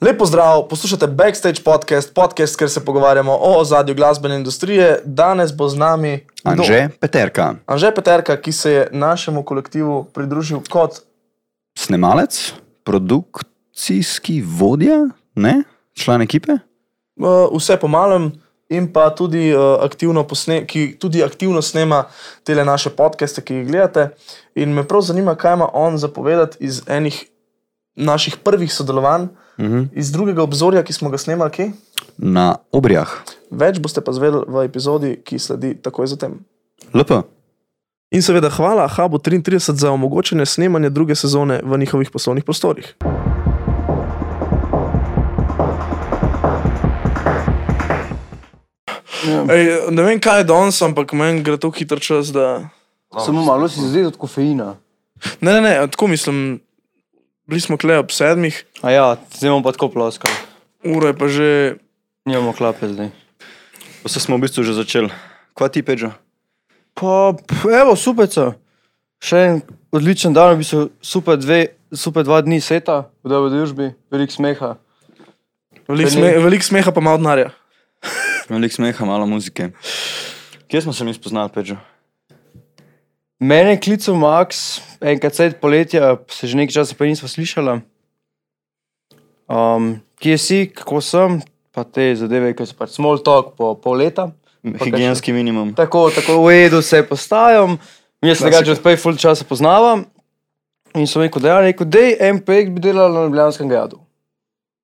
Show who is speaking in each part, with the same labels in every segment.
Speaker 1: Lepo zdrav, poslušate Backstage podcast, podcast, kjer se pogovarjamo o ozadju glasbene industrije. Danes bo z nami?
Speaker 2: Anže Peterka,
Speaker 1: Anže Peterka, ki se je našemu kolektivu pridružil kot
Speaker 2: snemalec, produkcijski vodja, ne? član ekipe.
Speaker 1: vse po malem in pa tudi, uh, aktivno posne, ki tudi aktivno snema te naše podcaste, ki jih gledate. In me prav zanima, kaj ima on zapovedati iz enih naših prvih sodelovanj, uh. -huh. iz drugega obzorja, ki smo ga snemali. Kje?
Speaker 2: Na obrijah.
Speaker 1: Več boste pa zvedeli v epizodi, ki sledi takoj zatem.
Speaker 2: Lepo.
Speaker 1: In seveda hvala Hubu 33 za omogočene snemanje druge sezone v njihovih poslovnih prostorih. Ej, ne vem, kaj je danes, ampak meni gre to hitro čas. Da...
Speaker 3: Samo malo si zdaj od kofeina.
Speaker 1: Ne, ne, ne, tako mislim. Bili smo kle ob sedmih,
Speaker 3: A ja, zdaj imamo pa tako ploskal.
Speaker 1: ura je pa že.
Speaker 3: Nimamo klape zdaj.
Speaker 2: Vse smo v bistvu že začeli. Kva ti, Pedro?
Speaker 3: Pa, evo, super. Še en odličen dan, v bistvu super, dve, super dva dni seta, v dobi družbi, veliko smeha.
Speaker 1: Veliko
Speaker 3: ni-
Speaker 1: sme, velik smeha, pa malo denarja.
Speaker 2: Veliko smeha, malo muzike. Kje smo se mi spoznali, Pedro?
Speaker 3: Mene je klical Max, enkrat sed poletja, se že nekaj časa pa nismo slišala. Um, kje si, kako sem, pa te zadeve, ki so pač small talk po pol leta.
Speaker 2: Higijenski minimum.
Speaker 3: Tako, tako v redu se postajam, jaz se ga že spet full časa poznavam. In sem rekel, da je rekel, da je en projekt bi delal na Ljubljanskem gradu.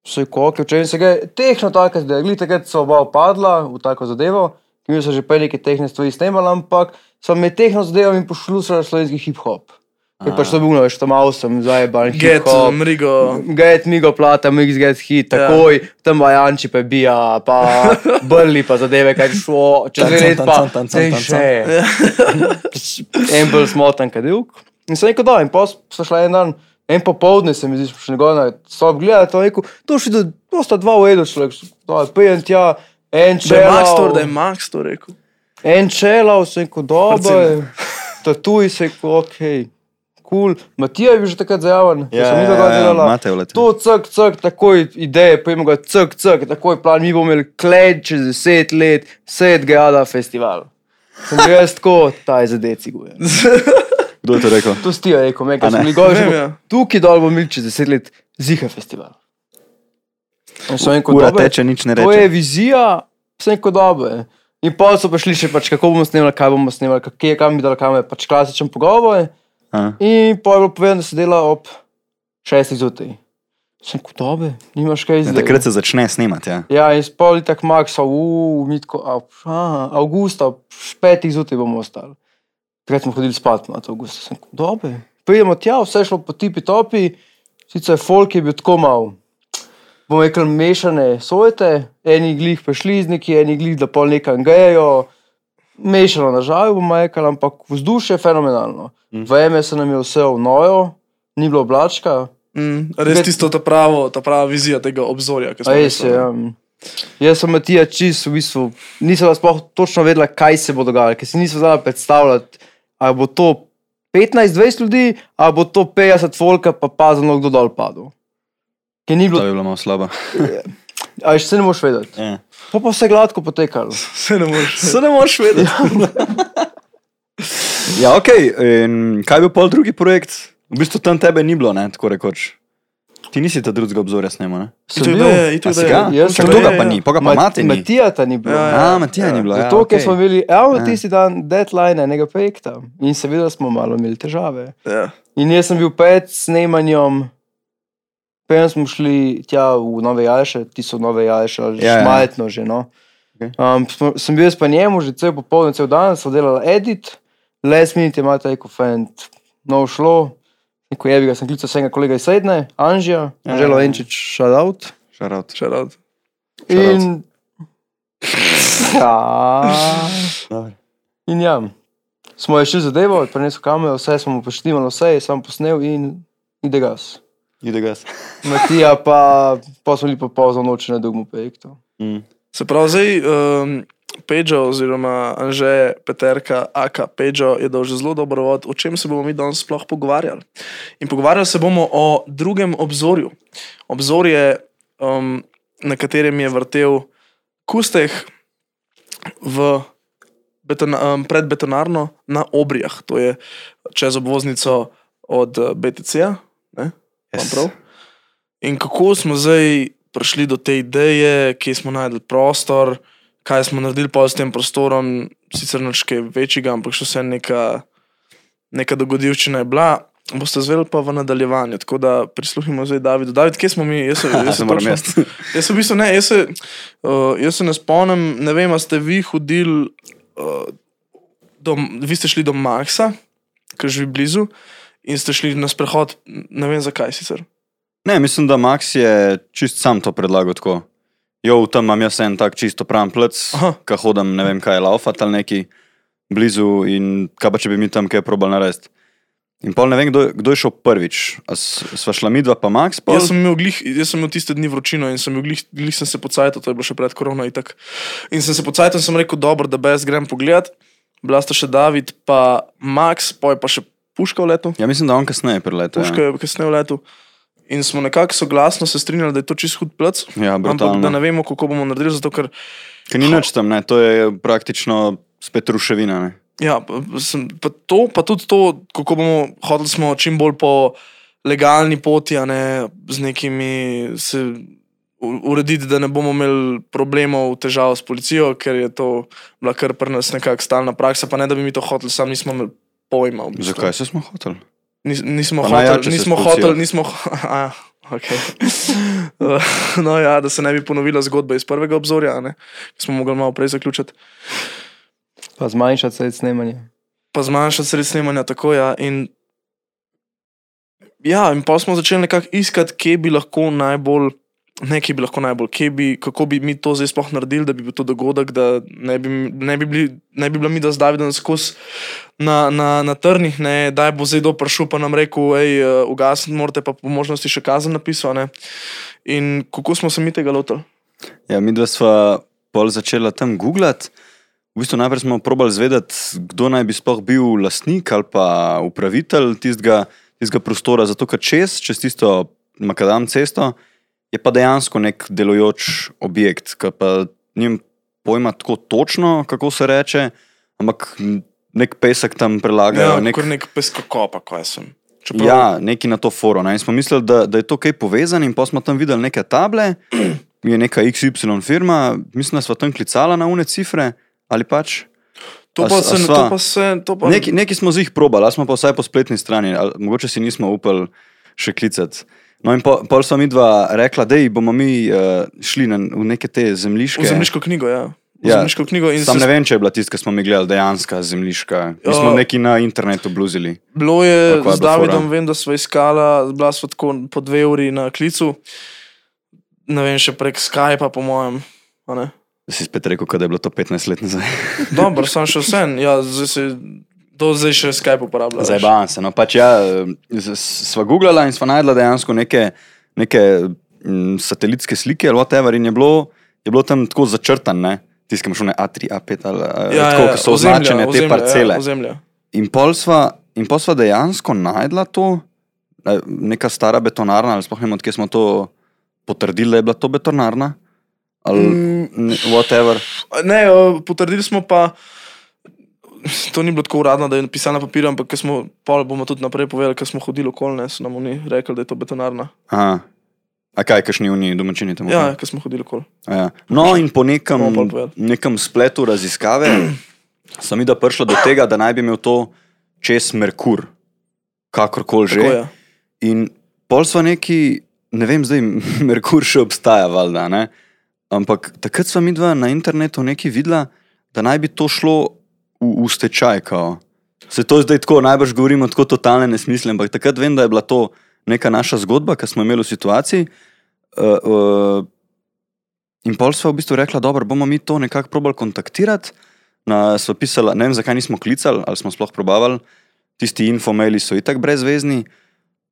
Speaker 3: Vse koke, v čem se ga je, tehno tako, da je glih takrat so oba upadla v tako zadevo, ki mi so že prej neke tehne stvari snemali, ampak sem med tehno zadevo in pošlusal slovenski hip-hop. Ker pač to je bilo, veš, tam malo sem zajeban
Speaker 1: Get, mrigo.
Speaker 3: Get, migo plata, mix get hit, takoj, ja. tam vajanči pa bija, pa brli pa zadeve, kaj šlo, čez dve
Speaker 2: tan,
Speaker 3: let
Speaker 2: tan,
Speaker 3: pa,
Speaker 2: tan, tan, tan,
Speaker 3: "Daj
Speaker 2: tan,
Speaker 3: še. En bolj smotan kadilk. In sem rekel, da, in pa so šla en dan, en popovdne se mi zdi, še njegov na sob gleda, to je rekel, to še do, to sta dva v edu človek, da je pijen tja, en
Speaker 1: Da je Max to, da je Max to rekel.
Speaker 3: En čelav, sem rekel, dobro, tatuj se rekel, ok, kul, Matija je bil že takrat zajaven,
Speaker 2: Ja,
Speaker 3: sem
Speaker 2: ja,
Speaker 3: videl,
Speaker 2: ja,
Speaker 3: da je delala.
Speaker 2: Uleti.
Speaker 3: To, cak, cak, takoj ideje, pojmo ga, cak, cak, takoj plan, mi bomo imeli kled čez deset let, set grada festival. Sem bil jaz tako, ta je za deciguje.
Speaker 2: Kdo je to rekel?
Speaker 3: To si ti rekel, me,
Speaker 2: A
Speaker 3: kaj smo bili gori,
Speaker 1: ja.
Speaker 3: tukaj dol bomo imeli čez deset let ziha festival.
Speaker 2: Ura
Speaker 3: dobro,
Speaker 2: teče, nič ne
Speaker 3: to je
Speaker 2: reče.
Speaker 3: vizija, sem rekel, dobro. In pa so prišli še, pač, kako bomo snemali, kaj bomo snemali, kje, kam bi dal kamer, pač klasičen pogovor. In pa je bilo povedano, da se dela ob šestih zjutraj. Sem rekel, dobro, nimaš kaj
Speaker 2: ja,
Speaker 3: zdaj.
Speaker 2: Takrat se začne snemati. Ja.
Speaker 3: Ja, in spol tak maksa, v mitko, avgusta, ob petih zjutraj bomo ostali. Takrat smo hodili spat, na to avgusta. Sem rekel, dobro. Pridemo tja, vse je šlo po tipi topi, sicer folk je bil tako mal. Bomo rekli, mešane sojete, eni glih prešlizniki, eni glih, da pol nekaj grejo. Mešano na žal, bomo rekli, ampak vzdušje je fenomenalno.
Speaker 2: Mhm.
Speaker 3: Vreme se nam je vse vnojo, ni bilo oblačka,
Speaker 1: Mm, res tisto, ta, pravo, ta prava vizija tega obzorja. ki smo
Speaker 3: A res je. Ja. Jaz sem Matija čist, v bistvu, nisem pa sploh točno vedela, kaj se bo dogajalo, ker si nisem znala predstavljati, ali bo to 15-20 ljudi, ali bo to 50 volka, pa pa za kdo dol padel. Ker ni
Speaker 2: To
Speaker 3: bilo,
Speaker 2: je bilo malo slabo.
Speaker 3: a še ne moš vedeti.
Speaker 2: Ja.
Speaker 3: Pa pa vse gladko potekalo.
Speaker 1: Se ne moreš.
Speaker 2: Se ne moreš vedeti. ja, ok. In kaj je bil pol drugi projekt? V bistvu tam tebe ni bilo, ne, tako rekoč. Ti nisi ta drugega obzorja snemal, ne?
Speaker 3: Sem bil.
Speaker 1: je, itu
Speaker 2: A si
Speaker 1: da
Speaker 2: ga?
Speaker 1: je.
Speaker 2: Čak,
Speaker 3: sem
Speaker 2: kdo ga pa
Speaker 1: ja.
Speaker 2: ni, poga pa
Speaker 3: Ma-
Speaker 2: mati ni.
Speaker 3: Matija ta ni bilo.
Speaker 1: Ja, ja.
Speaker 2: A, Matija ni bilo. Ja,
Speaker 3: Zato, ker smo imeli ravno
Speaker 2: Ja.
Speaker 3: tisti dan deadline enega projekta in seveda smo malo imeli težave.
Speaker 1: Ja.
Speaker 3: In jaz sem bil pred snemanjem, preden smo šli tja v Nove Jajše, ti so Nove Jajše, ali
Speaker 2: Ja,
Speaker 3: ja,
Speaker 2: ja.
Speaker 3: že. No. Um, smo, sem bil jaz pa njemu že cel popoldne, cel dan, so delali edit, les minute je imate rekel, fant, no šlo. Neko je bi ga sem klical vsega kolega iz Sedne, Anžija,
Speaker 2: Ja,
Speaker 3: Želo
Speaker 2: ja.
Speaker 3: Enčič, shout out.
Speaker 2: Shout out.
Speaker 1: Še rad.
Speaker 3: In... Ja. In ja, smo rešili zadevo, prenesel kamero, vse smo mu poštimali, vse je sam posnel in ide gas.
Speaker 2: Ide gas.
Speaker 3: Matija pa, bili pa pozno noč na drugem projektu.
Speaker 2: Mm.
Speaker 1: Se pravi, zdaj um, Peđo oziroma Anže Peterka, Aka Peđo je dal že zelo dobro vod, o čem se bomo mi danes sploh pogovarjali. In pogovarjali se bomo o drugem obzorju. Obzorje um, na katerem je vrtel kusteh v beton, um, pred betonarno na obrijah, to je čez obvoznico od eh, BTC-ja.
Speaker 2: Yes.
Speaker 1: In kako smo zdaj prišli do te ideje, kje smo najdli prostor, kaj smo naredili pa s tem prostorom, sicer nekaj večjega, ampak še vse neka, neka dogodivščina je bila. Boste zvedeli pa v nadaljevanju, tako da prisluhnimo zdaj Davidu. David, kje smo mi? Jaz se, jaz se,
Speaker 2: moram jaz.
Speaker 1: jaz v bistvu ne, jaz se, uh, jaz se ne spomnim, ne vem, ste vi hodili, uh, do, vi ste šli do Maxa, ki živi blizu, in ste šli na sprehod, ne vem zakaj sicer.
Speaker 2: Ne, mislim, da Max je čist sam to predlagal tako. Jo, tam imam jaz en tak čisto pravi plec, ki hodim, ne vem kaj, laufat ali neki blizu in kaj pa če bi mi tam kaj probal narediti. In pol ne vem, kdo, kdo je šel prvič. S- Sva šla midva pa Max, pol?
Speaker 1: Jaz sem, imel glih, jaz sem imel tiste dni vročino in sem, glih, glih sem se pocajal, to je bilo še pred korona in tako. In sem se pocajal in sem rekel, dobro, da brez grem pogledat. Bila sta še David, pa Max, pa je pa še Puška v letu.
Speaker 2: Ja, mislim, da on kasneje priletel.
Speaker 1: Puška
Speaker 2: Ja.
Speaker 1: je kasneje v letu. In smo nekako soglasno se strinjali, da je to čist hud plec.
Speaker 2: Ja,
Speaker 1: ampak
Speaker 2: brutalno.
Speaker 1: da ne vemo, kako bomo naredili, zato ker
Speaker 2: Ker ni nič tam, ne, to je praktično spet ruševina. Ne.
Speaker 1: Ja, pa, sem, pa, to, pa tudi to, kako bomo hodili, smo čim bolj po legalni poti, ne z nekimi se urediti, da ne bomo imeli problemov, težav s policijo, ker je to bila kar pri nas nekakšna stalna praksa. Pa ne, da bi mi to hoteli, sam nismo imeli pojma. V bistvu.
Speaker 2: Zakaj se smo hoteli?
Speaker 1: Nis, nismo hoteli, nismo hoteli, nismo. A, ja, okay. no, ja, da se ne bi ponovila zgodba iz prvega obzorja, ne, ki smo mogli malo prej zaključiti.
Speaker 3: Pa zmanjšati se snemanje.
Speaker 1: pa zmanjšati sred snemanja, tako ja. In, ja, in pa smo začeli nekako iskati, kje bi lahko najbolj, ne kje bi lahko najbolj, kje bi, kako bi mi to zdaj sploh naredili, da bi bil to dogodek, da ne bi, ne bi, bili, ne bi bila mi, da z Davidom skozi na, na, na trnih, ne, da bo zdaj do prišel pa nam rekel, hej, uh, ugasniti morate pa po možnosti še kazen napisal. Ne. In kako smo se mi tega lotili?
Speaker 2: Ja, mi dva sva pol začela tam googlati. V bistvu najprej smo probali zvedeti, kdo naj bi sploh bil lastnik ali pa upravitelj tistega, tistega prostora. Zato, ker čez, čez tisto makadam cesto, je pa dejansko nek delujoč objekt, ki pa nimam pojma tako točno, kako se reče, ampak nek pesek tam prelagajo.
Speaker 1: Ja,
Speaker 2: nek,
Speaker 1: nek... peskokopa, kaj sem.
Speaker 2: Ja, neki na to foro. Ne? In smo mislili, da, da je to kaj povezano, in pa smo tam videli neke table, je neka XY firma, mislim, da smo tam klicala na une cifre ali pač.
Speaker 1: To
Speaker 2: A
Speaker 1: pa
Speaker 2: s-
Speaker 1: se,
Speaker 2: a
Speaker 1: to
Speaker 2: sva-
Speaker 1: pa se, to pa
Speaker 2: Neki, neki smo z jih probali, ali smo pa vsaj po spletni strani, ali, mogoče si nismo upali še klicati. No, in po, pol smo mi dva rekla, da bomo mi uh, šli na, v neke te zemljiške.
Speaker 1: V zemljiško knjigo, ja. V
Speaker 2: Ja,
Speaker 1: zemljiško knjigo
Speaker 2: Sam
Speaker 1: se
Speaker 2: ne vem, če je bila tista, ki smo mi gledali, dejanska zemljiška. Mi smo
Speaker 1: Ja.
Speaker 2: neki na internetu bluzili.
Speaker 1: Bilo je z Davidom, vem, da smo iskala, bila smo tako po dve uri na klicu, ne vem, še prek Skypa, po mojem.
Speaker 2: Si spet rekel, da je bilo to 15 let nazaj.
Speaker 1: Dobro, sem še vse, ja, zdaj se, to zdaj še Skype uporablja.
Speaker 2: Zdaj bavam se. No, pač ja, s- sva googlala in sva najdla dejansko neke, neke mm, satelitske slike ali whatever in je bilo, je bilo tam tako začrtan, ne? Tisti, ki imaš one A3, A5 ali ja, tako, ki so
Speaker 1: ozemlja,
Speaker 2: označene te
Speaker 1: ozemlja,
Speaker 2: parcele.
Speaker 1: Ja, ozemlja.
Speaker 2: In pol sva, in pol sva dejansko najdla to, eh, neka stara betonarna, ali sploh ne vem, odkje smo to potrdili, da je bila to betonarna. Ali
Speaker 1: Mm.
Speaker 2: whatever.
Speaker 1: Ne, eh, potrdili smo pa, to ni bilo tako uradno, da je napisano na papirju, ampak smo, pol bomo tudi naprej povedali, ker smo hodili okoli, ne, so nam oni rekli, da je to betonarna.
Speaker 2: Aha. A kaj, kakšni uniji domačini tam?
Speaker 1: Ja, ker smo hodili okoli.
Speaker 2: A Ja. No, in po nekem, nekem spletu raziskave sem videl prišlo do tega, da naj bi imel to čez Merkur, kakorkoli že.
Speaker 1: Tako je.
Speaker 2: In pol smo neki, ne vem, zdaj Merkur še obstaja, valjda, ne? ampak takrat smo mi dva na internetu nekaj videla, da naj bi to šlo v, v stečaj. Kao. Se to zdaj tako najbrž govorimo, tako totalne nesmisle, ampak takrat vem, da je bila to neka naša zgodba, ki smo imeli v situaciji. Uh, uh, in pol smo v bistvu rekla, da bomo mi to nekako probali kontaktirati. Na, so pisala, ne vem, zakaj nismo klicali, ali smo sploh probavali, tisti infomaili so itak brezvezni.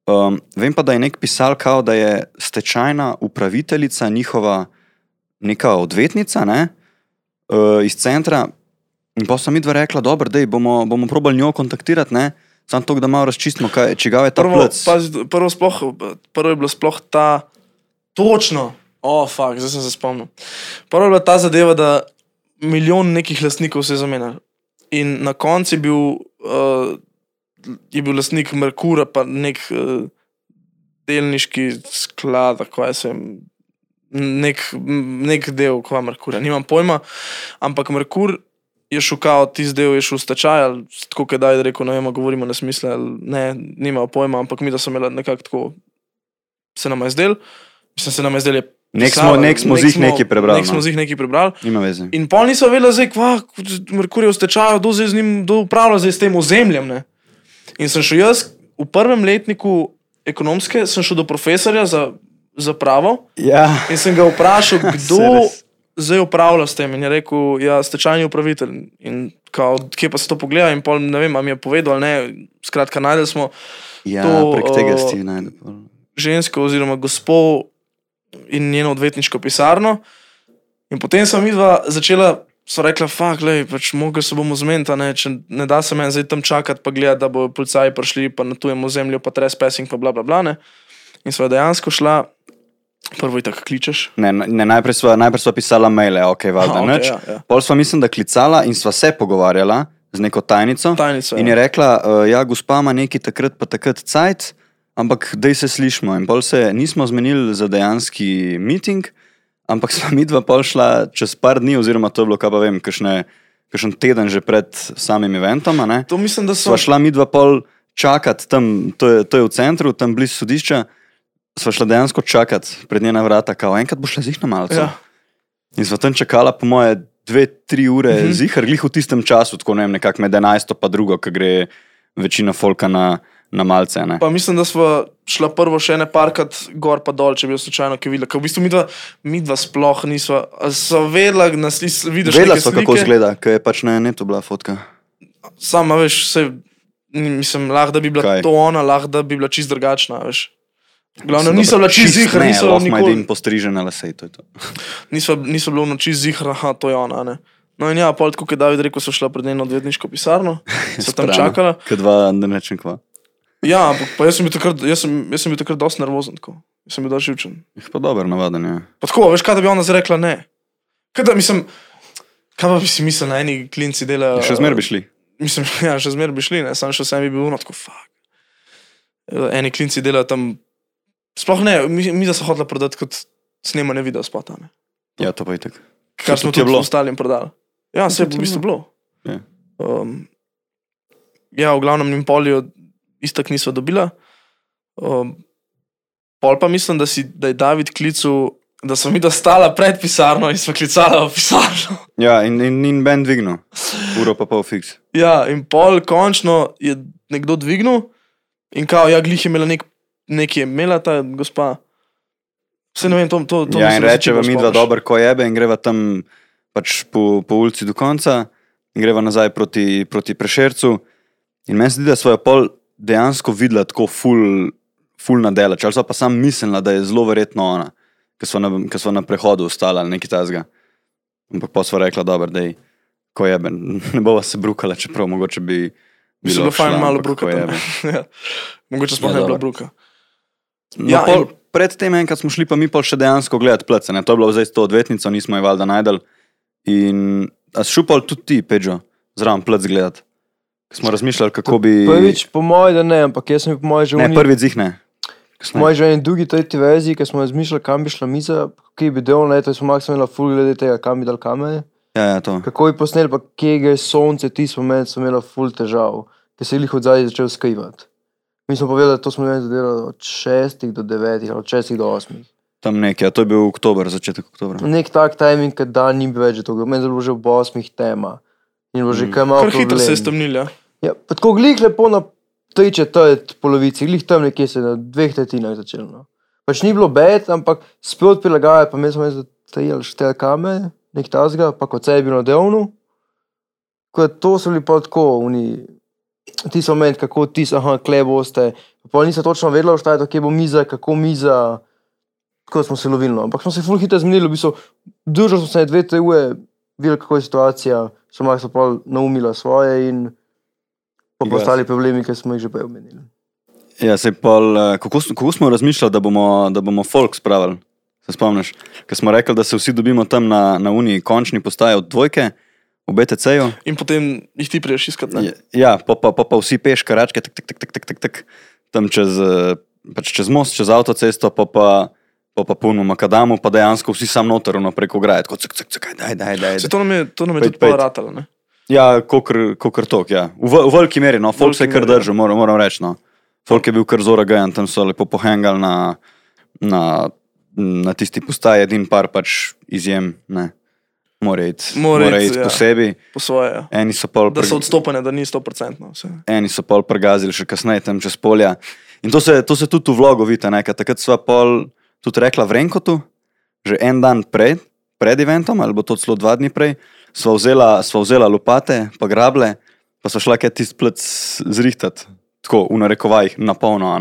Speaker 2: Um, vem pa, da je nek pisal, kao, da je stečajna upraviteljica njihova neka odvetnica ne, uh, iz centra. In pa sem mi dva rekla, dobro, da bomo, bomo probali njo kontaktirati, ne, samo to, da malo razčistimo, kaj, čigav je ta
Speaker 1: Prvo, pazi, prvo, sploh, prvo je bilo sploh ta točno O, oh, fuk, zdaj sem se spomnil. Prva je bila ta zadeva, da milijon nekih lastnikov se je zamenjal. In na koncu je bil, uh, je bil lastnik Merkura, pa nek uh, delniški sklad, kaj se nek, nek del, kva Merkurja, nimam pojma. Ampak Merkur je šukal, tisti del je šel v stečaj, ali tako, da je rekel, ne vem, govorimo na smisle, ne, nima pojma, ampak mi da smo imeli nekako tako, se nam je zdel, mislim, se nam je zdel je.
Speaker 2: Nek smo, nek smo z jih nekaj prebrali.
Speaker 1: Nek smo
Speaker 2: no.
Speaker 1: z jih nekaj prebrali.
Speaker 2: Nima veze.
Speaker 1: In pol niso vedeli, zdaj, kva, Merkur je v stečaju, kdo zdaj z njim, kdo upravlja zdaj s tem ozemljem. Ne? In sem šel jaz v prvem letniku ekonomske, sem šel do profesorja za, za pravo
Speaker 2: Ja.
Speaker 1: in sem ga vprašal, kdo? Zdaj upravlja s tem. In je rekel, ja, stečajni upravitelj. In kao, kje pa se to pogleda, in pol ne vem, ali mi je povedal ali ne. Skratka, najdel smo
Speaker 2: Ja,
Speaker 1: To,
Speaker 2: prek tega
Speaker 1: uh,
Speaker 2: si najdel. pol.
Speaker 1: žensko oziroma gospo in njeno odvetniško pisarno. In potem sem vidva začela, so rekla, fak, lej, pač mogli se bomo zmeniti, a ne, če ne da se meni zdaj tam čakati, pa gledati, da bo policaji prišli, pa na tujem ozemlju, pa trespassing, pa bla bla bla. Ne. In sva dejansko šla, prvo je tako kličeš.
Speaker 2: Ne, ne, najprej sva, najprej sva pisala maile, ok, valjda okay, nič.
Speaker 1: ja, ja.
Speaker 2: Pol sva mislim, da klicala in sva se pogovarjala z neko tajnico.
Speaker 1: Tajnico,
Speaker 2: In
Speaker 1: ja.
Speaker 2: je rekla, uh, ja, gospa ima neki takrat pa takrat cajt, ampak dej se slišmo. In pol se nismo zmenili za dejanski meeting, ampak sva mi dva pol šla čez par dni, oziroma to je bilo, kaj pa vem, kakšne, kakšen teden že pred samim eventom.
Speaker 1: To mislim, da so.
Speaker 2: Sva šla mi dva pol čakati tam, to je, to je v centru, tam blizu sodišča. Sva šla dejansko čakati pred njena vrata, kao enkrat bo šla zih na malce.
Speaker 1: Ja.
Speaker 2: In sva tam čakala, po moje, dve, tri ure,
Speaker 1: Mhm.
Speaker 2: zihar, glih v tistem času, tako ne vem, nekako med 11 pa drugo, ki gre večina folka na, na malce. Ne?
Speaker 1: Pa mislim, da smo šla prvo še ne parkrat gor pa dol, če bi jo slučajno kaj videla. Ker v bistvu mi dva, mi dva sploh nisva, so vedela, nas vidiš.
Speaker 2: Vedela
Speaker 1: neke
Speaker 2: so, kako
Speaker 1: slike.
Speaker 2: izgleda, ker je pač na netu bila fotka.
Speaker 1: Sama veš, se, mislim, lahko da bi bila?
Speaker 2: Kaj?
Speaker 1: to ona, lahko da bi bila čist drugačna. Veš. Glavno, niso bila čist zihra, niso,
Speaker 2: ima
Speaker 1: nikoli,
Speaker 2: edin postrižena lase, to je to.
Speaker 1: niso, niso bilo čist zihra, aha, to je ona. Ne. No in ja, pol tako, kot je David rekel, so šla pred njeno odvetniško pisarno, so tam čakala.
Speaker 2: Kot dva, ne rečem kva.
Speaker 1: Ja, ampak pa jaz sem bil takrat, jaz sem, jaz sem bil takrat dosti nervozen, tako. Jaz sem bil dosti živčen.
Speaker 2: Pa dober, navaden je.
Speaker 1: Pa tako, veš, kaj da bi ona zdaj rekla ne. Kaj da mislim, kaj pa bi si mislil, na eni klinci delajo.
Speaker 2: Še zmer bi šli.
Speaker 1: Mislim, ja, še zmer bi šli, ne, sam še sem bi bil unot, tako fuk. Eni klinci delajo tam, sploh ne, mi, mi da so hotela prodati kot snemanje video spota, ne.
Speaker 2: Ja, to pa je tako.
Speaker 1: Kar smo
Speaker 2: tudi
Speaker 1: ostalim prodali. Ja, se je v bistvu bilo.
Speaker 2: Ja.
Speaker 1: Um, ja, v glavnem jim polijo istak niso dobila. Um, pol pa mislim, da, si, da je David klical, da sem mi dostala pred pisarno in smo klicala v pisarno.
Speaker 2: Ja, in, in, in Ben dvignil. Uro pa pol fiks.
Speaker 1: Ja, in pol končno je nekdo dvignil in kao, ja, glih je imela nek, nekje imela ta gospa. Vse ne vem, to, to, to
Speaker 2: Ja,
Speaker 1: mislim,
Speaker 2: in
Speaker 1: da
Speaker 2: rečeva
Speaker 1: čisto
Speaker 2: mi dva dobro, ko jebe in greva tam pač po, po ulici do konca in greva nazaj proti, proti prešercu. In meni se zdi, da smo jo pol dejansko videla tako ful, ful na delač, ali so pa sam mislila, da je zelo verjetno ona, ker smo na, ker sva na prehodu ostala ali nekaj tazga. Ampak pa smo rekla, dobro, da je, ko jebe, ne bova se brukala, čeprav mogoče bi.
Speaker 1: Bi se bilo fajn malo ne. ja. Mogoče sploh
Speaker 2: Ja,
Speaker 1: ne bi
Speaker 2: dobro.
Speaker 1: bruka.
Speaker 2: No,
Speaker 1: Ja,
Speaker 2: ja, pol, predtem, enkrat smo šli pa mi pol še dejansko gledati plece. Ne? To je bilo zdaj s to odvetnico, nismo je valjda najdel. In a pol tudi ti, Peđo, zraven plec gledati. Ko Smo razmišljali, kako bi.
Speaker 3: Prvič, po mojem, da ne, ampak jaz sem po mojem že v
Speaker 2: Ne, prvi zihne.
Speaker 3: mojem že v eni drugi, tretji verziji, ker smo razmišljali, kam bi šla miza, kje bi delal, ne, to smo maksimalno full glede tega, kam bi dal kamere.
Speaker 2: Ja, ja, to.
Speaker 3: Kako bi posneli, pa kje gre sonce, ti smo imeli, smo imeli full težav, ker se je jih od zadaj začel skrivati. Mi smo povedali, da to smo delati od šestih do devetih, ali od šestih do osmih.
Speaker 2: Tam nekaj, ja, to je bil oktober, začetek oktobra.
Speaker 3: Nek tak timing, dan ni bil več to, meni je bilo že ob osmih tema. In bilo že
Speaker 2: Mm.
Speaker 3: kar malo.
Speaker 1: Kar hitro se je stemnili. Ja.
Speaker 3: Ja, tako glih lepo na tri četrt polovici, glih tam nekje se je na dveh tretjinah začelo. No. Pač ni bilo bed, ampak sprot prilagaja, pa mi smo za tri ali štiri kamere, nek tazga, pa kot se je bilo na delnu. Ko to so bili pa tako, oni, ti so meni, kako ti so, aha, kle boste. Pa nisem točno vedela, šta je to, kje bo miza, kako miza, tako smo se lovili. No. Ampak smo se ful hitro zmenili, v bistvu, držali smo se dve, tri ure, videli, kako je situacija, so malo pa naumila svoje in pa postali problemi, ki smo jih že prej omenili.
Speaker 2: Ja, se pol, eh, kako, kako smo razmišljali, da bomo, da bomo folk spravili? Se spomniš? Ker smo rekli, da se vsi dobimo tam na, na Uniji, končni postaji od dvojke, v BTC-ju.
Speaker 1: In potem jih ti priješ iskat. Ne?
Speaker 2: Ja, pa, pa, pa, pa vsi peš karačke, tak, tak, tak, tak, tak, tak, tak, tam čez, eh, pač čez most, čez avtocesto, pa pa, pa, pa puno makadamu, pa dejansko vsi sam noter, no preko graje, tako cek, cek, cek, daj, daj, daj.
Speaker 1: Se to nam je, to nam je
Speaker 2: Pejt,
Speaker 1: tudi poratalo. ne?
Speaker 2: Ja, kokr tok, ja. V, v veliki meri, no, folk se je kar
Speaker 1: ja.
Speaker 2: držal, moram, moram reči, no. Folk je bil kar zora gajan, tam so lepo pohengali na, na, na tisti postaji, edin par pač izjem, ne. Mora iti,
Speaker 1: Mora
Speaker 2: mora
Speaker 1: iti, ja.
Speaker 2: posebej.
Speaker 1: Po svoje. Ja.
Speaker 2: Eni so pol
Speaker 1: Da so odstopene, da ni 100%. Vse.
Speaker 2: eni so pol pregazili še kasneje tam čez polja. In to se, to se tudi v vlogu vidi, ne, ker takrat sva pol tudi rekla v Renkotu, že en dan pred, pred eventom, ali bo to celo dva dni prej, sva vzela, sva vzela lopate, pa grable, pa sva šla kaj tisti plec zrihtati. Tako, v narekovajih, na polno.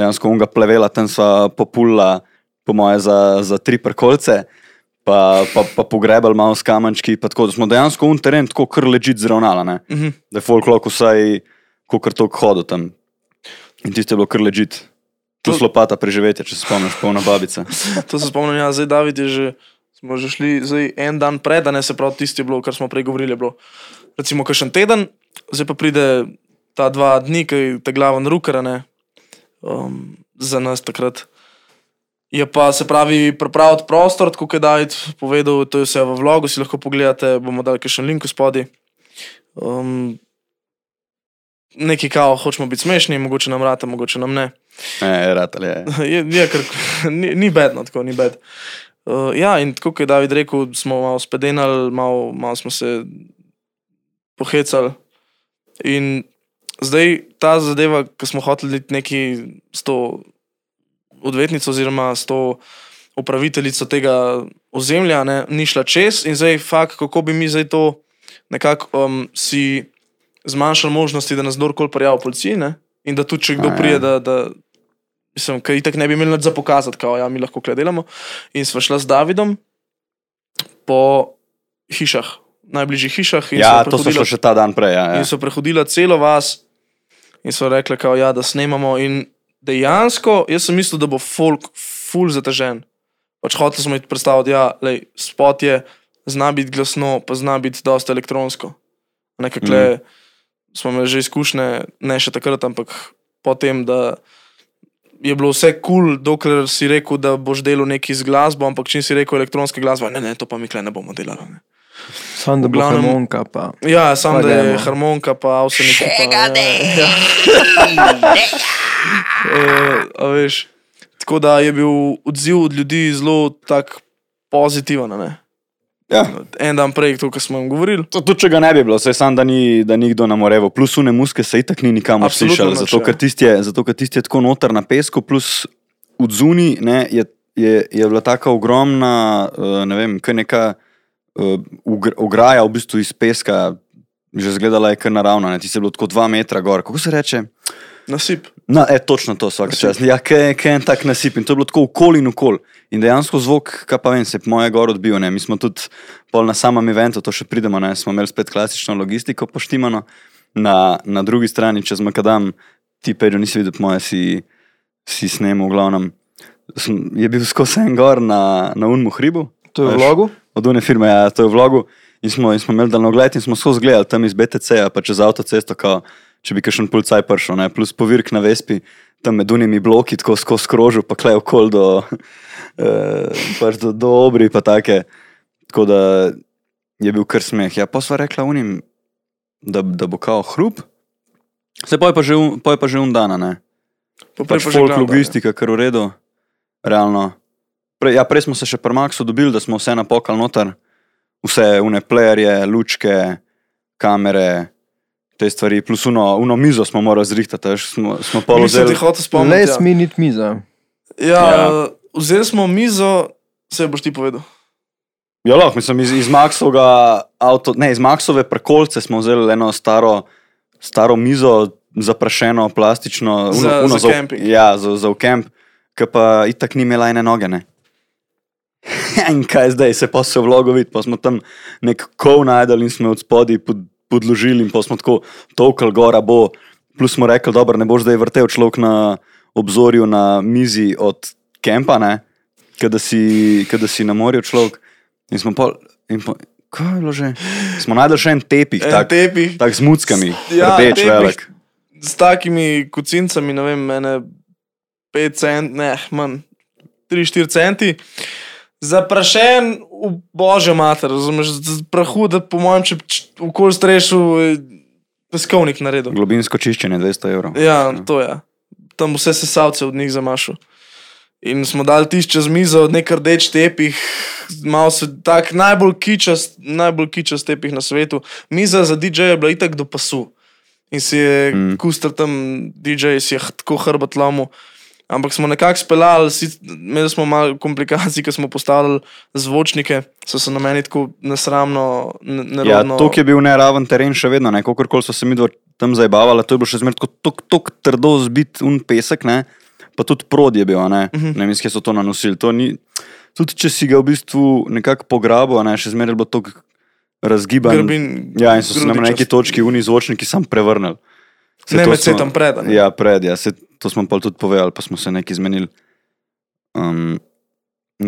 Speaker 2: Dejansko unga plevela, tam sva popula, po moje, za, za tri prkolce, pa, pa, pa pogrebali malo s kamenčki, tako, da smo dejansko un teren tako kar ležit zravnala, ne
Speaker 1: Mhm.
Speaker 2: da je folk lahko vsaj kakor to hodil tam. In tisto je bilo kar ležit.
Speaker 1: To-
Speaker 2: slopata preživetja, če se spomniš, polna babica.
Speaker 1: To se spomnim, ja, zdaj David je že, smo že šli zdaj en dan pred, ne se pravi, tisti je bilo, kar smo prej govorili, je bilo recimo kakšen teden, zdaj pa pride ta dva dni, ki je ta glaven rukar, um, za nas takrat. Je pa se pravi, pripraviti prostor, tako kot je David povedal, to je vse v vlogu, si lahko pogledate, bomo dali še link v spodaj. Um, neki kao, hočemo biti smešni, mogoče nam rata, mogoče nam ne.
Speaker 2: Ne, ratal je.
Speaker 1: je, je kar, ni, ni bedno, tako ni bed. Uh, ja, in tako kot je David rekel, smo malo spedenali, malo, malo smo se pohecali. In zdaj ta zadeva, ki smo hoteli neki s to odvetnico oziroma s to upraviteljico tega ozemlja, ne, ni šla čez in zdaj fakt, kako bi mi zdaj to nekako um, si zmanjšali možnosti, da nas kdorkoli prijavi policiji ne, in da tudi če kdo
Speaker 2: ja.
Speaker 1: prije, da, da Mislim, ker itak ne bi imeli nič za pokazati, kao, ja, mi lahko kle delamo. In sva šla z Davidom po hišah, najbližjih hišah.
Speaker 2: Ja, to so šlo še ta dan prej. Ja, ja.
Speaker 1: In so prehodila celo vas in so rekli, kao, ja, da snemamo. In dejansko, jaz sem mislil, da bo folk full zatežen. Pač hotel smo jih predstaviti, da ja, lej, spot je, zna biti glasno, pa zna biti dosta elektronsko. Nekakle mm. smo imeli že izkušnje, ne še takrat, ampak potem, da je bilo vse kul, cool, dokler si rekel, da boš delal neki z glasbo, ampak če si rekel elektronska glasba, ne, ne, to pa mi kle ne bomo delali. Ne.
Speaker 3: Sam da
Speaker 1: glavnem-
Speaker 3: harmonika, pa
Speaker 1: Ja, sam da je harmonika, pa avsenik. Pa, ja, uh, a veš, tako da je bil odziv od ljudi zelo tak pozitiven. Ne?
Speaker 2: Ja.
Speaker 1: En dan prej, to, kar smo jim govorili.
Speaker 2: To, tudi če ga ne bi bilo, vse sam, da ni, da ni kdo na morevo. Plus une muske se itak ni nikamor slišal, zato,
Speaker 1: ja.
Speaker 2: ker tisti je, zato ker tisti je tako noter na pesku, plus v zuni ne, je, je, je bila taka ogromna, uh, ne vem, kaj neka ograja v bistvu iz peska, že zgledala je kar naravno, ne, ti se je bilo tako dva metra gor. Kako se reče?
Speaker 1: Nasip.
Speaker 2: Na, e, točno to, vsak čas. Ja, kaj je en tak nasip in to je bilo tako okoli in okoli. In dejansko zvok, kaj pa vem, se je moje gor odbil. Ne. Mi smo tudi pol na samem eventu, to še pridemo, ne. smo imeli spet klasično logistiko poštimano. Na, na drugi strani, čez Makadam, ti Pedro nisi videl, moje si, si snemal, v glavnem. Sem, je bil skozi en gor na, na Unmu hribu.
Speaker 3: to je
Speaker 2: Veš,
Speaker 3: v vlogu.
Speaker 2: Od une firme, ja, to je v vlogu. In smo, in smo imeli daljnogled in smo skozi gledali tam iz BTC-ja, pa čez avtocesto, kao, če bi kakšen pulcaj prišel, ne, plus povirk na Vespi, tam med unimi bloki, tako skozi krožu, pa klej okol do, eh, pač do, do obri, pa take. Tako da je bil kar smeh. Ja, pa sva rekla unim, da, da bo kao hrup. Se pa je pa že, un- pol je pa že un dana, ne.
Speaker 1: Pa
Speaker 2: Pač
Speaker 1: pa
Speaker 2: folk
Speaker 1: je.
Speaker 2: logistika, kar v redu, realno. Pre, ja, prej smo se še pri Maxu dobili, da smo vse napokali noter, vse une playerje, lučke, kamere, te stvari, plus uno, uno mizo smo morali zrihtati, smo, smo pol
Speaker 1: Mislim, ti
Speaker 2: vzeli.
Speaker 1: hotel spomniti.
Speaker 3: Les
Speaker 1: Ja.
Speaker 3: minut miza.
Speaker 1: Ja,
Speaker 2: Ja.
Speaker 1: vzeli smo mizo, se boš ti povedal.
Speaker 2: Ja, lahko, mislim, iz, iz Maxovega avto, ne, iz Maxove prekolce smo vzeli eno staro, staro mizo, zaprašeno, plastično, uno,
Speaker 1: Za-
Speaker 2: uno
Speaker 1: za kemping.
Speaker 2: Ja, za, za v kamp, ki pa itak ni imela ene noge. Ne. In kaj zdaj, se pa se v vlogu vidi, pa smo tam nek kov najdel in smo od spodaj pod, podložili in pa smo tako tolkal gora bo. Plus smo rekli, dobro, ne boš zdaj vrtel človek na obzorju na mizi od kempa, ne. kada si, kada si na morju človek. In smo pa, in pa kaj je bilo že? Smo najdel še en tepih,
Speaker 1: En
Speaker 2: tak,
Speaker 1: tepih.
Speaker 2: tak z muckami,
Speaker 1: Ja,
Speaker 2: rdeč
Speaker 1: tepih.
Speaker 2: velik.
Speaker 1: s takimi kocincami, ne vem, mene 5 cent, ne, manj, 3-4 centi. Zaprašen v božjo mater, razumeš, z z prahu, da po mojem, če okoli strešu, eh, peskovnik naredil.
Speaker 2: Globinsko čiščenje 200 evrov.
Speaker 1: Ja, to je. Tam vse sesalce od njih zamašil. In smo dali tisti čez mizo, nek rdeč tepih, malo se tak najbolj kičast, najbolj kičast tepih na svetu. Miza za DJ je bila itak do pasu. In si je mm. Kustar tam, DJ si je tako hrbet lomu. Ampak smo nekako speljali, imeli smo malo komplikacij, ker smo postavili zvočnike, so se na meni tako nesramno, ne-
Speaker 2: Ja,
Speaker 1: nerodno.
Speaker 2: to je bil neraven teren še vedno, ne, kakorkoli so se mi tam zabavali, to je bilo še zmeraj tako tok, trdo zbit un pesek, ne, pa tudi prod je bil, ne, uh
Speaker 1: Mhm.
Speaker 2: -huh. ne kje so to nanosili. To ni, tudi če si ga v bistvu nekako pograbil, a ne, še zmeraj je bilo to razgiban.
Speaker 1: Grbin,
Speaker 2: ja, in so se nam na neki točki uni zvočniki sam prevrnili. Saj
Speaker 1: Ne med setom pred, ne?
Speaker 2: Ja, pred, ja, se, to smo pa tudi povedali, pa smo se nekaj zmenili. Um,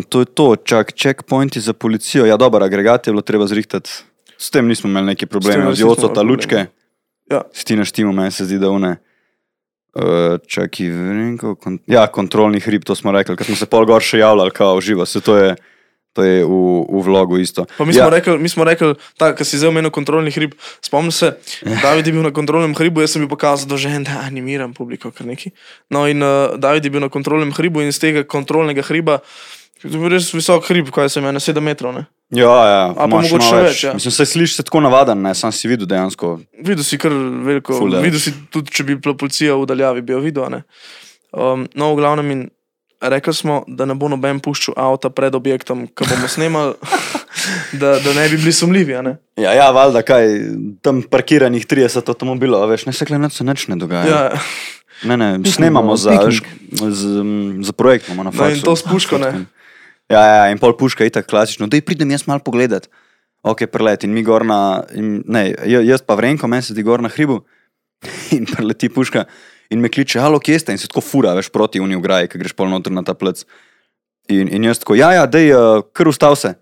Speaker 2: to je to, čak, checkpointi za policijo. Ja, dobro, agregat je bilo treba zrihtati. S tem nismo imeli neki problemi,
Speaker 1: nismo
Speaker 2: Joco ta lučke.
Speaker 1: Ja.
Speaker 2: S ti naštimo, meni se zdi, da une. Uh, čakaj, vrenko, kon, ja, kontrolni hrib, to smo rekli, ker smo se pol gor še javljali, kao živa, se to je, to je v, v vlogu isto.
Speaker 1: Pa mi
Speaker 2: ja,
Speaker 1: smo rekli, mi smo rekli, da si zdaj omenil kontrolni hrib. Spomnim se, David je bil na kontrolnem hribu, jaz sem bil pokazal, da že en da animiram publiko, kar neki. No in uh, David je bil na kontrolnem hribu in z tega kontrolnega hriba, to je res visok hrib, kaj se meni, 7 metrov, ne.
Speaker 2: ja, ja,
Speaker 1: A pa mogoče še več, ja.
Speaker 2: Mislim, se slišiš tako navaden, ne, sam si videl dejansko.
Speaker 1: Videl si kar veliko,
Speaker 2: ja.
Speaker 1: videl si tudi, če bi bila policija v daljavi, bi jo videl, ne. Um, no, v glavnem in rekli smo, da ne bo noben puščal avta pred objektom, ki bomo snemali, da, da ne bi bili sumljivi.
Speaker 2: Ja, ja valjda, kaj, tam parkiranih 30 avtomobilov, veš, ne se gleda, se nič ne dogaja.
Speaker 1: Ja,
Speaker 2: Ne, ne, snemamo za,
Speaker 3: piknik.
Speaker 2: z, za projekt, imamo na
Speaker 1: No,
Speaker 2: faksu.
Speaker 1: in to s puško, ne?
Speaker 2: Ja, ja, in pol puška je tako klasično, da pridem jaz malo pogledat. Ok, prelet in mi gor na, in, ne, ja- jaz pa vrenko, meni se ti gor na hribu in preleti puška in me kliče, halo, kje ste in se tako fura, veš, proti uni ograji, ki greš pol noter na ta plec. In, in jaz tako, ja, ja, dej, uh, kar ustav se.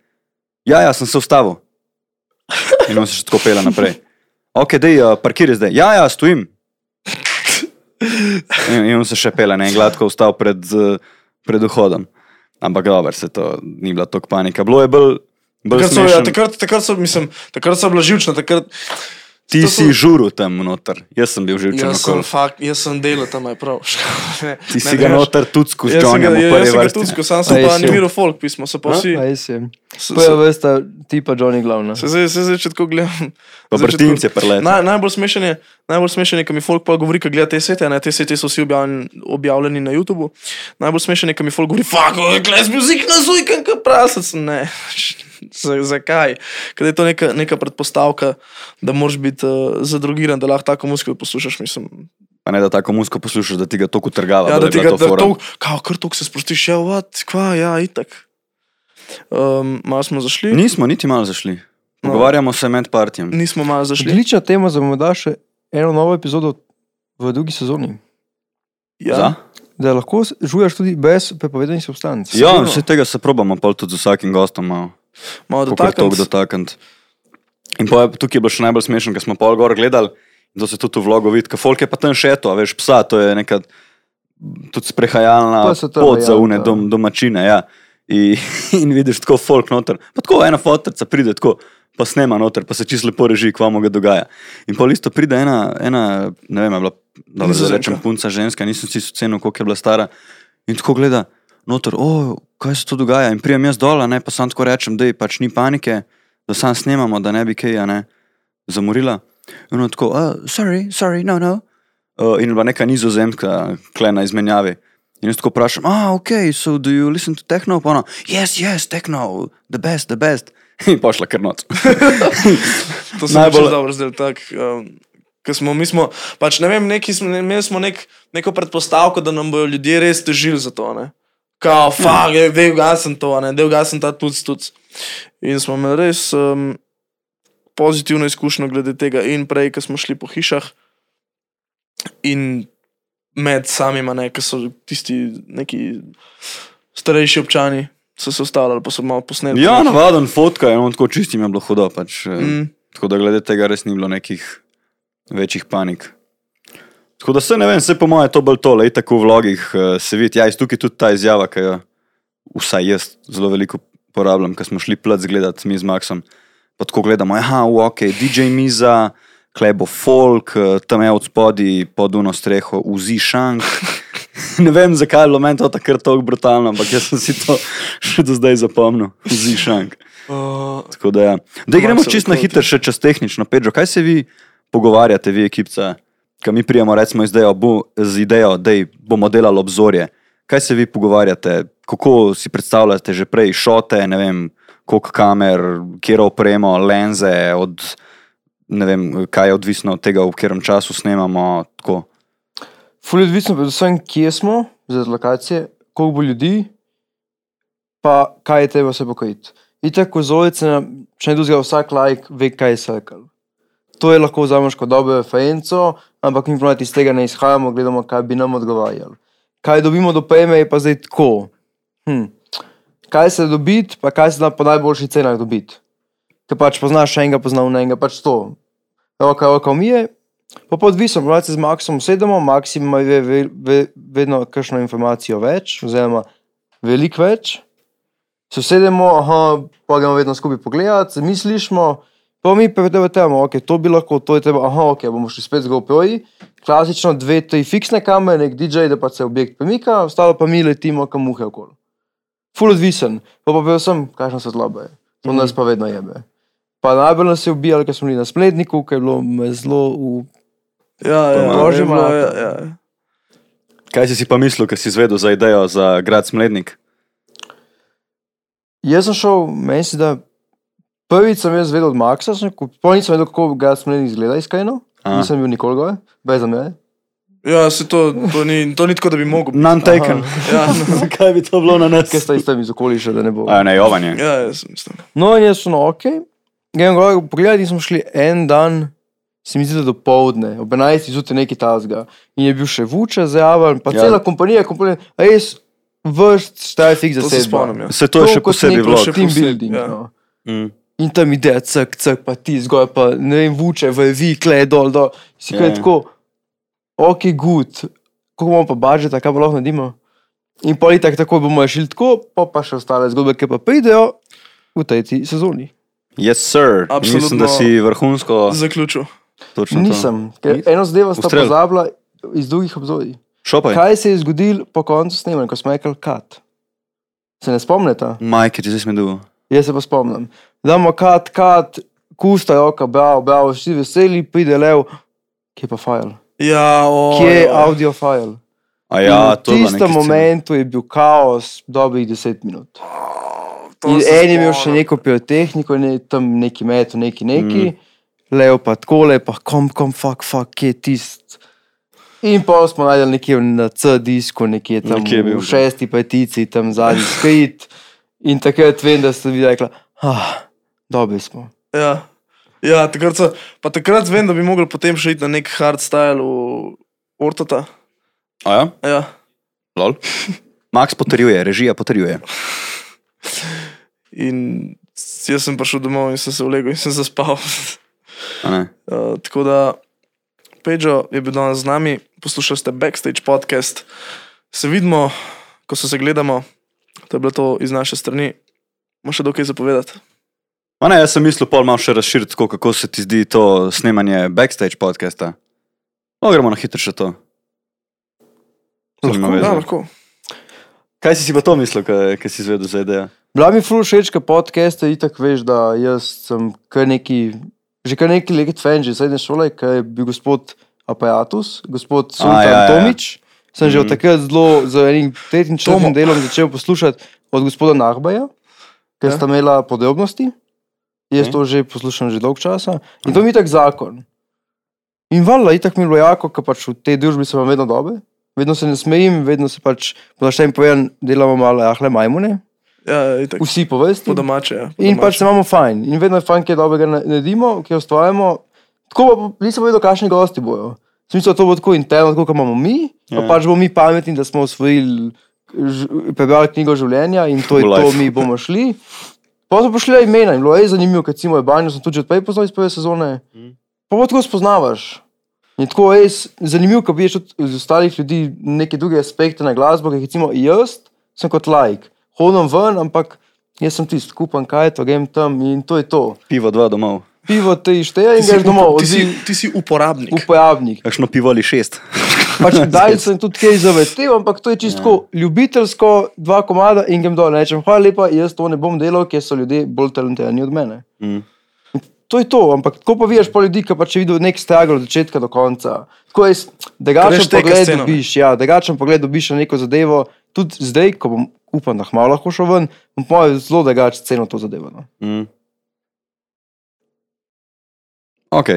Speaker 2: Ja, ja, sem se ustavil. In on se še tako pela naprej. Ok, dej, uh, parkiri zdaj. Ja, ja, stojim. In, in on se še pela, ne, in gladko vstal pred, uh, pred vhodom. Ampak dobro, se to ni bila tako panika. Bilo je bolj.
Speaker 1: Takrat so, ja, takrat, takrat so, mislim, takrat so bila živčna, takrat.
Speaker 2: Ti
Speaker 1: to
Speaker 2: si
Speaker 1: so-
Speaker 2: žuru tam noter, jaz sem bil.
Speaker 1: Jaz sem,
Speaker 2: okoli.
Speaker 1: fakt, jaz sem delal tam, je prav. Ne,
Speaker 2: Ti
Speaker 1: ne,
Speaker 2: si ga
Speaker 1: veš,
Speaker 2: noter tudi skozi
Speaker 1: Jaz sem ga,
Speaker 2: Johnnyjem v
Speaker 1: jaz
Speaker 2: prvi
Speaker 1: sem ga tudi, ko sam sem pa animiral folk pismo, se pa vsi.
Speaker 3: A jaz je.
Speaker 1: se-
Speaker 3: To je
Speaker 1: se-
Speaker 3: veste, tipa Johnny Glavna.
Speaker 1: Se zdaj, se zdaj če tako gledam.
Speaker 2: Pa je preletel.
Speaker 1: Naj, najbolj smešen je, najbolj smešen je, ko mi folk pa govori, ko gleda te sete, ne, te sete so vsi objavljeni, objavljeni na YouTubu. Najbolj smešen je, ko mi folk govori, fuck, gledaj muzik na zujkan, kot prasec. Ne, zakaj? Ker je to neka, neka predpostavka, da moraš biti uh, zadrugiran, da lahko tako muziko poslušaš, mislim.
Speaker 2: Pa ne da tako muziko poslušaš, da ti ga toliko trgava.
Speaker 1: Ja, da
Speaker 2: je
Speaker 1: ti ga
Speaker 2: to
Speaker 1: da
Speaker 2: fora.
Speaker 1: to, kao, kar tok se sprostiš, ja, what, kva, ja, itak. Um, malo smo zašli,
Speaker 2: Nismo niti malo zašli.
Speaker 1: No.
Speaker 2: Pogovarjamo se med partijem.
Speaker 1: nismo malo zašli.
Speaker 3: Odlična tema za morda še eno novo epizodo v drugi sezoni.
Speaker 1: Ja.
Speaker 2: Za?
Speaker 3: Da lahko žuješ tudi brez prepovedanih substanc.
Speaker 2: Ja, vse tega se probamo, pa tudi z vsakim gostom malo.
Speaker 1: Malo dotakniti.
Speaker 2: dotakniti. In pa je, tukaj je bilo še najbolj smešno, ker smo pol gor gledali, in to se tudi v vlogu vidi, ker folk je pa tam še to, veš, psa, to je neka tudi sprehajalna pot za
Speaker 3: variante,
Speaker 2: une
Speaker 3: ja.
Speaker 2: dom, domačine. Ja. I, in vidiš tako folk noter. Pa tako ena fotorca pride tako, pa snema noter, pa se čisto lepo reži, kva mu ga dogaja. In pa isto pride ena, ena ne vem, je bila, da rečem punca ženska, nisem si ocenil, koliko je bila stara. In tako gleda noter, o, kaj se to dogaja. In prijem jaz dol, ne, pa sam tako rečem, da pač ni panike, da sam snemamo, da ne bi kaj, ne, zamorila. In on tako, uh, sorry, sorry, no, no. Uh, in je bila neka nizozemka, klena izmenjavi. In jaz tako vprašam, ah, ok, so do you listen to techno? Pa ona, yes, yes, techno, the best, the best. In pošla kar noč.
Speaker 1: To se
Speaker 2: Najbolj-
Speaker 1: najbolj dobro zdaj tak. Um, Ker smo, mi smo, pač ne vem, neki smo, imeli smo nek, neko predpostavko, da nam bodo ljudje res težili za to. Ne? Kao, fag, ja. del ga sem to, ne, del ga sem ta tuc, tuc. In smo imeli res um, pozitivno izkušnjo glede tega, in prej, ko smo šli po hišah, in med samima, ne, ki so tisti neki starejši občani so se ustavljali, pa so malo posneli.
Speaker 2: Ja, navaden fotka je, no, tako čistim je bilo hudo. Pač, mm.
Speaker 1: Mm.
Speaker 2: Tako da glede tega res ni bilo nekih večjih panik. Tako da se ne vem, se po mojem to bolj tole, tako v vlogih eh, se vidi. Ja, iz tukaj tudi ta izjava, ki jo vsaj jaz zelo veliko porabljam, ker smo šli plec gledati mi z Maxom. Pa tako gledamo, aha, v ok, DJ Miza, klebo folk, eh, tam je od spodi pod uno streho, uzi šank. ne vem, zakaj je bilo meni to takrat tako brutalno, ampak jaz sem si to še do zdaj zapomnil, uzi šank.
Speaker 1: Uh,
Speaker 2: Tako da, ja. da gremo čisto na hitro, še čez tehnično. Pedro, kaj se vi pogovarjate, vi ekipca, ki mi prijemo recimo idejo, bo, z idejo da bomo delali obzorje. Kaj se vi pogovarjate, kako si predstavljate že prej šote, ne vem, koliko kamer, kjer opremo, lenze, od, ne vem, kaj je odvisno od tega, v katerem času snemamo. Tako.
Speaker 3: Ful je odvisno, predvsem, kje smo, za lokacije, koliko bo ljudi, pa kaj je treba se pokojiti. Itak, ko zolice, če ne dozga vsak lajk, ve, kaj je sekal. To je lahko vzameš kot dobro referenco, ampak mi pravno iz tega ne izhajamo, gledamo, kaj bi nam odgovarjalo. Kaj dobimo do prejme, je pa zdaj tako. Hm. Kaj se dobiti, pa kaj se da po najboljših cenah dobiti. Ker pač poznaš enega, poznaš enega, pač to. Roka, roka umije, Pa pa odvisno, malo se z Maxom sedemo, Max ima ve, ve, ve, vedno kakšno informacijo več, oziroma veliko več. Se sedemo, aha, pa gremo vedno skupaj pogledati, mislišmo, pa mi prevedemo, ok, to bi lahko, to je treba, aha, ok, bomo šli spet z GoPro-ji. Klasično dve, tri fiksne kamere, nek DJ, da pa se objekt premika, ostalo pa mi letimo, kam muhe okoli. Ful odvisen, pa pa predvsem, kakšna svetloba je. To nas pa vedno jebe. Pa najbolj nas je ubijalo, ker smo bili na spletniku, ker je bilo me zelo v
Speaker 1: ja, ja, je bilo,
Speaker 3: mater.
Speaker 1: ja, ja.
Speaker 2: Kaj si si pa mislil, ko si izvedel za idejo za grad Smlednik?
Speaker 3: Jaz sem šel, meni se da. Prvič sem jaz vedel od Maxa, pa nisem vedel, kako ga smeli izgleda iskreno. Nisem bil nikoli gore, brez mene.
Speaker 1: ja se to, to, ni, to ni tako, da bi mogel.
Speaker 2: Non-taken.
Speaker 1: Ja, no.
Speaker 2: Kaj bi to bilo na nas?
Speaker 3: Ker sta ista iz okoliša, da ne bo.
Speaker 2: A, ne, Jovan je.
Speaker 1: ja, jaz mislim.
Speaker 3: No, in jaz sem no, ok. Gremo gore pogledati in smo šli en dan, se mi zdi, da do povdne, ob 11. zjutraj neki tazga. In je bil še vuče zraven, pa
Speaker 2: Ja.
Speaker 3: cela kompanija, kompanija, res vrst, šta je fik za sebe.
Speaker 2: Se to je še posebej
Speaker 1: še
Speaker 3: Team building.
Speaker 1: ja.
Speaker 3: No.
Speaker 2: Mm.
Speaker 3: In tam ide, cek, cek, pa ti zgor, pa ne vem, vuče, v vikle, dol, dol. Si kaj
Speaker 2: ja.
Speaker 3: tako, ok, good, koliko imamo pa budžeta, kaj pa lahko naredimo. In pa itak tako bomo rešili tako, pa pa še ostale zgodbe, ki pa pridejo v tej sezoni.
Speaker 2: Yes, sir.
Speaker 1: Absolutno.
Speaker 2: Mislim, da si vrhunsko.
Speaker 1: Zaključil.
Speaker 2: Točno to.
Speaker 3: Nisem, ker
Speaker 2: Nisi?
Speaker 3: eno zadevo sta
Speaker 2: Ustrel.
Speaker 3: pozabila iz drugih obzorij.
Speaker 2: Šopaj.
Speaker 3: Kaj se je zgodilo po koncu snemanja, ko smo rekli kat? Se ne spomnite?
Speaker 2: Majke, ti zdaj smedu.
Speaker 3: Jaz se pa spomnim. Damo kat, kat, kusta, roka, bravo, bravo, vsi veseli, pride lev, kje je pa file?
Speaker 1: Ja, o,
Speaker 3: Kje je audio file?
Speaker 2: A ja,
Speaker 3: v tistem momentu je bil kaos, dobrih 10 minut.
Speaker 1: Se
Speaker 3: en je imel še neko pirotehniko, ne, tam neki metu, neki neki,
Speaker 2: Mm.
Speaker 3: levo pa tako, pa kom, kom, fuck, fuck, kje je tist. In pa smo najdeli nekje na C-disku, nekje tam
Speaker 2: Nekje
Speaker 3: v šesti peticiji, tam zadnji skrit. In takrat vem, da ste vi rekli, ah, dobri smo.
Speaker 1: Ja. Ja, takrat, so, pa takrat vem, da bi mogli potem še iti na nek hardstyle v Ortota.
Speaker 2: A ja,
Speaker 1: Ja.
Speaker 2: lol. Max potrjuje, režija potrjuje.
Speaker 1: In jaz sem prišel domov in sem se ulegel in sem zaspal. Uh, tako da, Pedro je bil danes z nami, poslušali ste backstage podcast. Se vidimo, ko se gledamo, to je bilo to iz naše strani. Imaš še dokaj zapovedati?
Speaker 2: A ne, jaz sem mislil pol malo še razširiti, tako, kako se ti zdi to snemanje backstage podcasta. No, gremo na hitro še to.
Speaker 3: Lahko.
Speaker 1: Ja, lahko.
Speaker 2: Kaj si si pa to mislil, kaj si izvedel za idejo?
Speaker 3: Bila mi ful všeč, ker podcaste itak veš, da jaz sem kar neki, že kar neki let fan, že srednje šole, ker je bil gospod Aparatus, gospod Sultan
Speaker 2: ja, ja.
Speaker 3: Tomič. Sem že od
Speaker 2: Mhm.
Speaker 3: takrat zelo z enim tretjim četrtim delom začel poslušati od gospoda Narbaja, ker
Speaker 1: Ja.
Speaker 3: sta imela podrobnosti. Jaz to že poslušam že dolgo časa. In to mi je tak zakon. In valjda, itak mi je bilo jako, ker pač v tej družbi sem vedno dober. Vedno se ne smejim, vedno se pač, podaštem povedan, delamo malo ahle majmune,
Speaker 1: Ja, itak.
Speaker 3: vsi po vrsti.
Speaker 1: Po domače. Ja, po
Speaker 3: In
Speaker 1: domače.
Speaker 3: pač se imamo fajn. In vedno je fajn, kaj dobrega na- naredimo, kaj ustvarjamo. Tako pa nisem vedel, kakšni gosti bojo. Smisel, to bo tako interno, tako kot imamo mi, ja. Pa pač bomo mi pametni, da smo osvojili prebrali knjigo življenja in to je to, mi bomo šli. Pa smo prišli imena in bilo je zanimivo, ker recimo je banjo sem tudi že odprej poznal iz prve sezone. Pa pa tako spoznavaš. In tako je zanimivo, ko vidiš od ostalih ljudi neke druge aspekte na glasbo, ker recimo jaz sem kot like, hodim ven, ampak jaz sem tisti, kupam kaj, to grem tam in to je to.
Speaker 2: Pivo dva domov.
Speaker 3: Pivo ti šteje in greš domov,
Speaker 1: ti, si, ti si uporabnik.
Speaker 3: uporabnik.
Speaker 2: Kakšno pivo ali šest.
Speaker 3: Pač daj sem tudi kaj zavetel, ampak to je čisto ja. ljubiteljsko, dva komada in grem dol. Rečem, hvala lepa, jaz to ne bom delal, ker so ljudje bolj talentirani od mene.
Speaker 2: Mm.
Speaker 3: To je to, ampak tako pa vidiš po ljudi, ki pa če vidijo nek stragl od začetka do konca. Tako je, drugačen pogled dobiš, ja, drugačen pogled dobiš na neko zadevo. Tudi zdaj, ko bom, upam, da malo lahko šel ven, bom pa zelo drugače ceno to zadevo. No.
Speaker 2: Mm. Ok,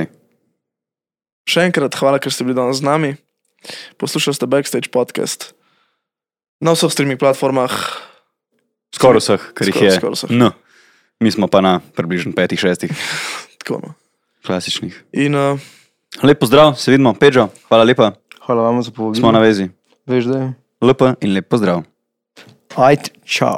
Speaker 1: Še enkrat hvala, ker ste bili danes z nami. Poslušali ste Backstage podcast na vseh streaming platformah.
Speaker 2: skoraj vseh, kar jih je.
Speaker 1: skoraj vseh.
Speaker 2: No, mi smo pa na približno petih, šestih,
Speaker 1: Tako, no.
Speaker 2: klasičnih.
Speaker 1: In uh,
Speaker 2: Lep pozdrav, se vidimo, Peđo, hvala lepa,
Speaker 3: Hvala vam za povabilo.
Speaker 2: smo na vezi.
Speaker 3: Veš, da je.
Speaker 2: Lepo in lep pozdrav.
Speaker 3: Ajde, čau.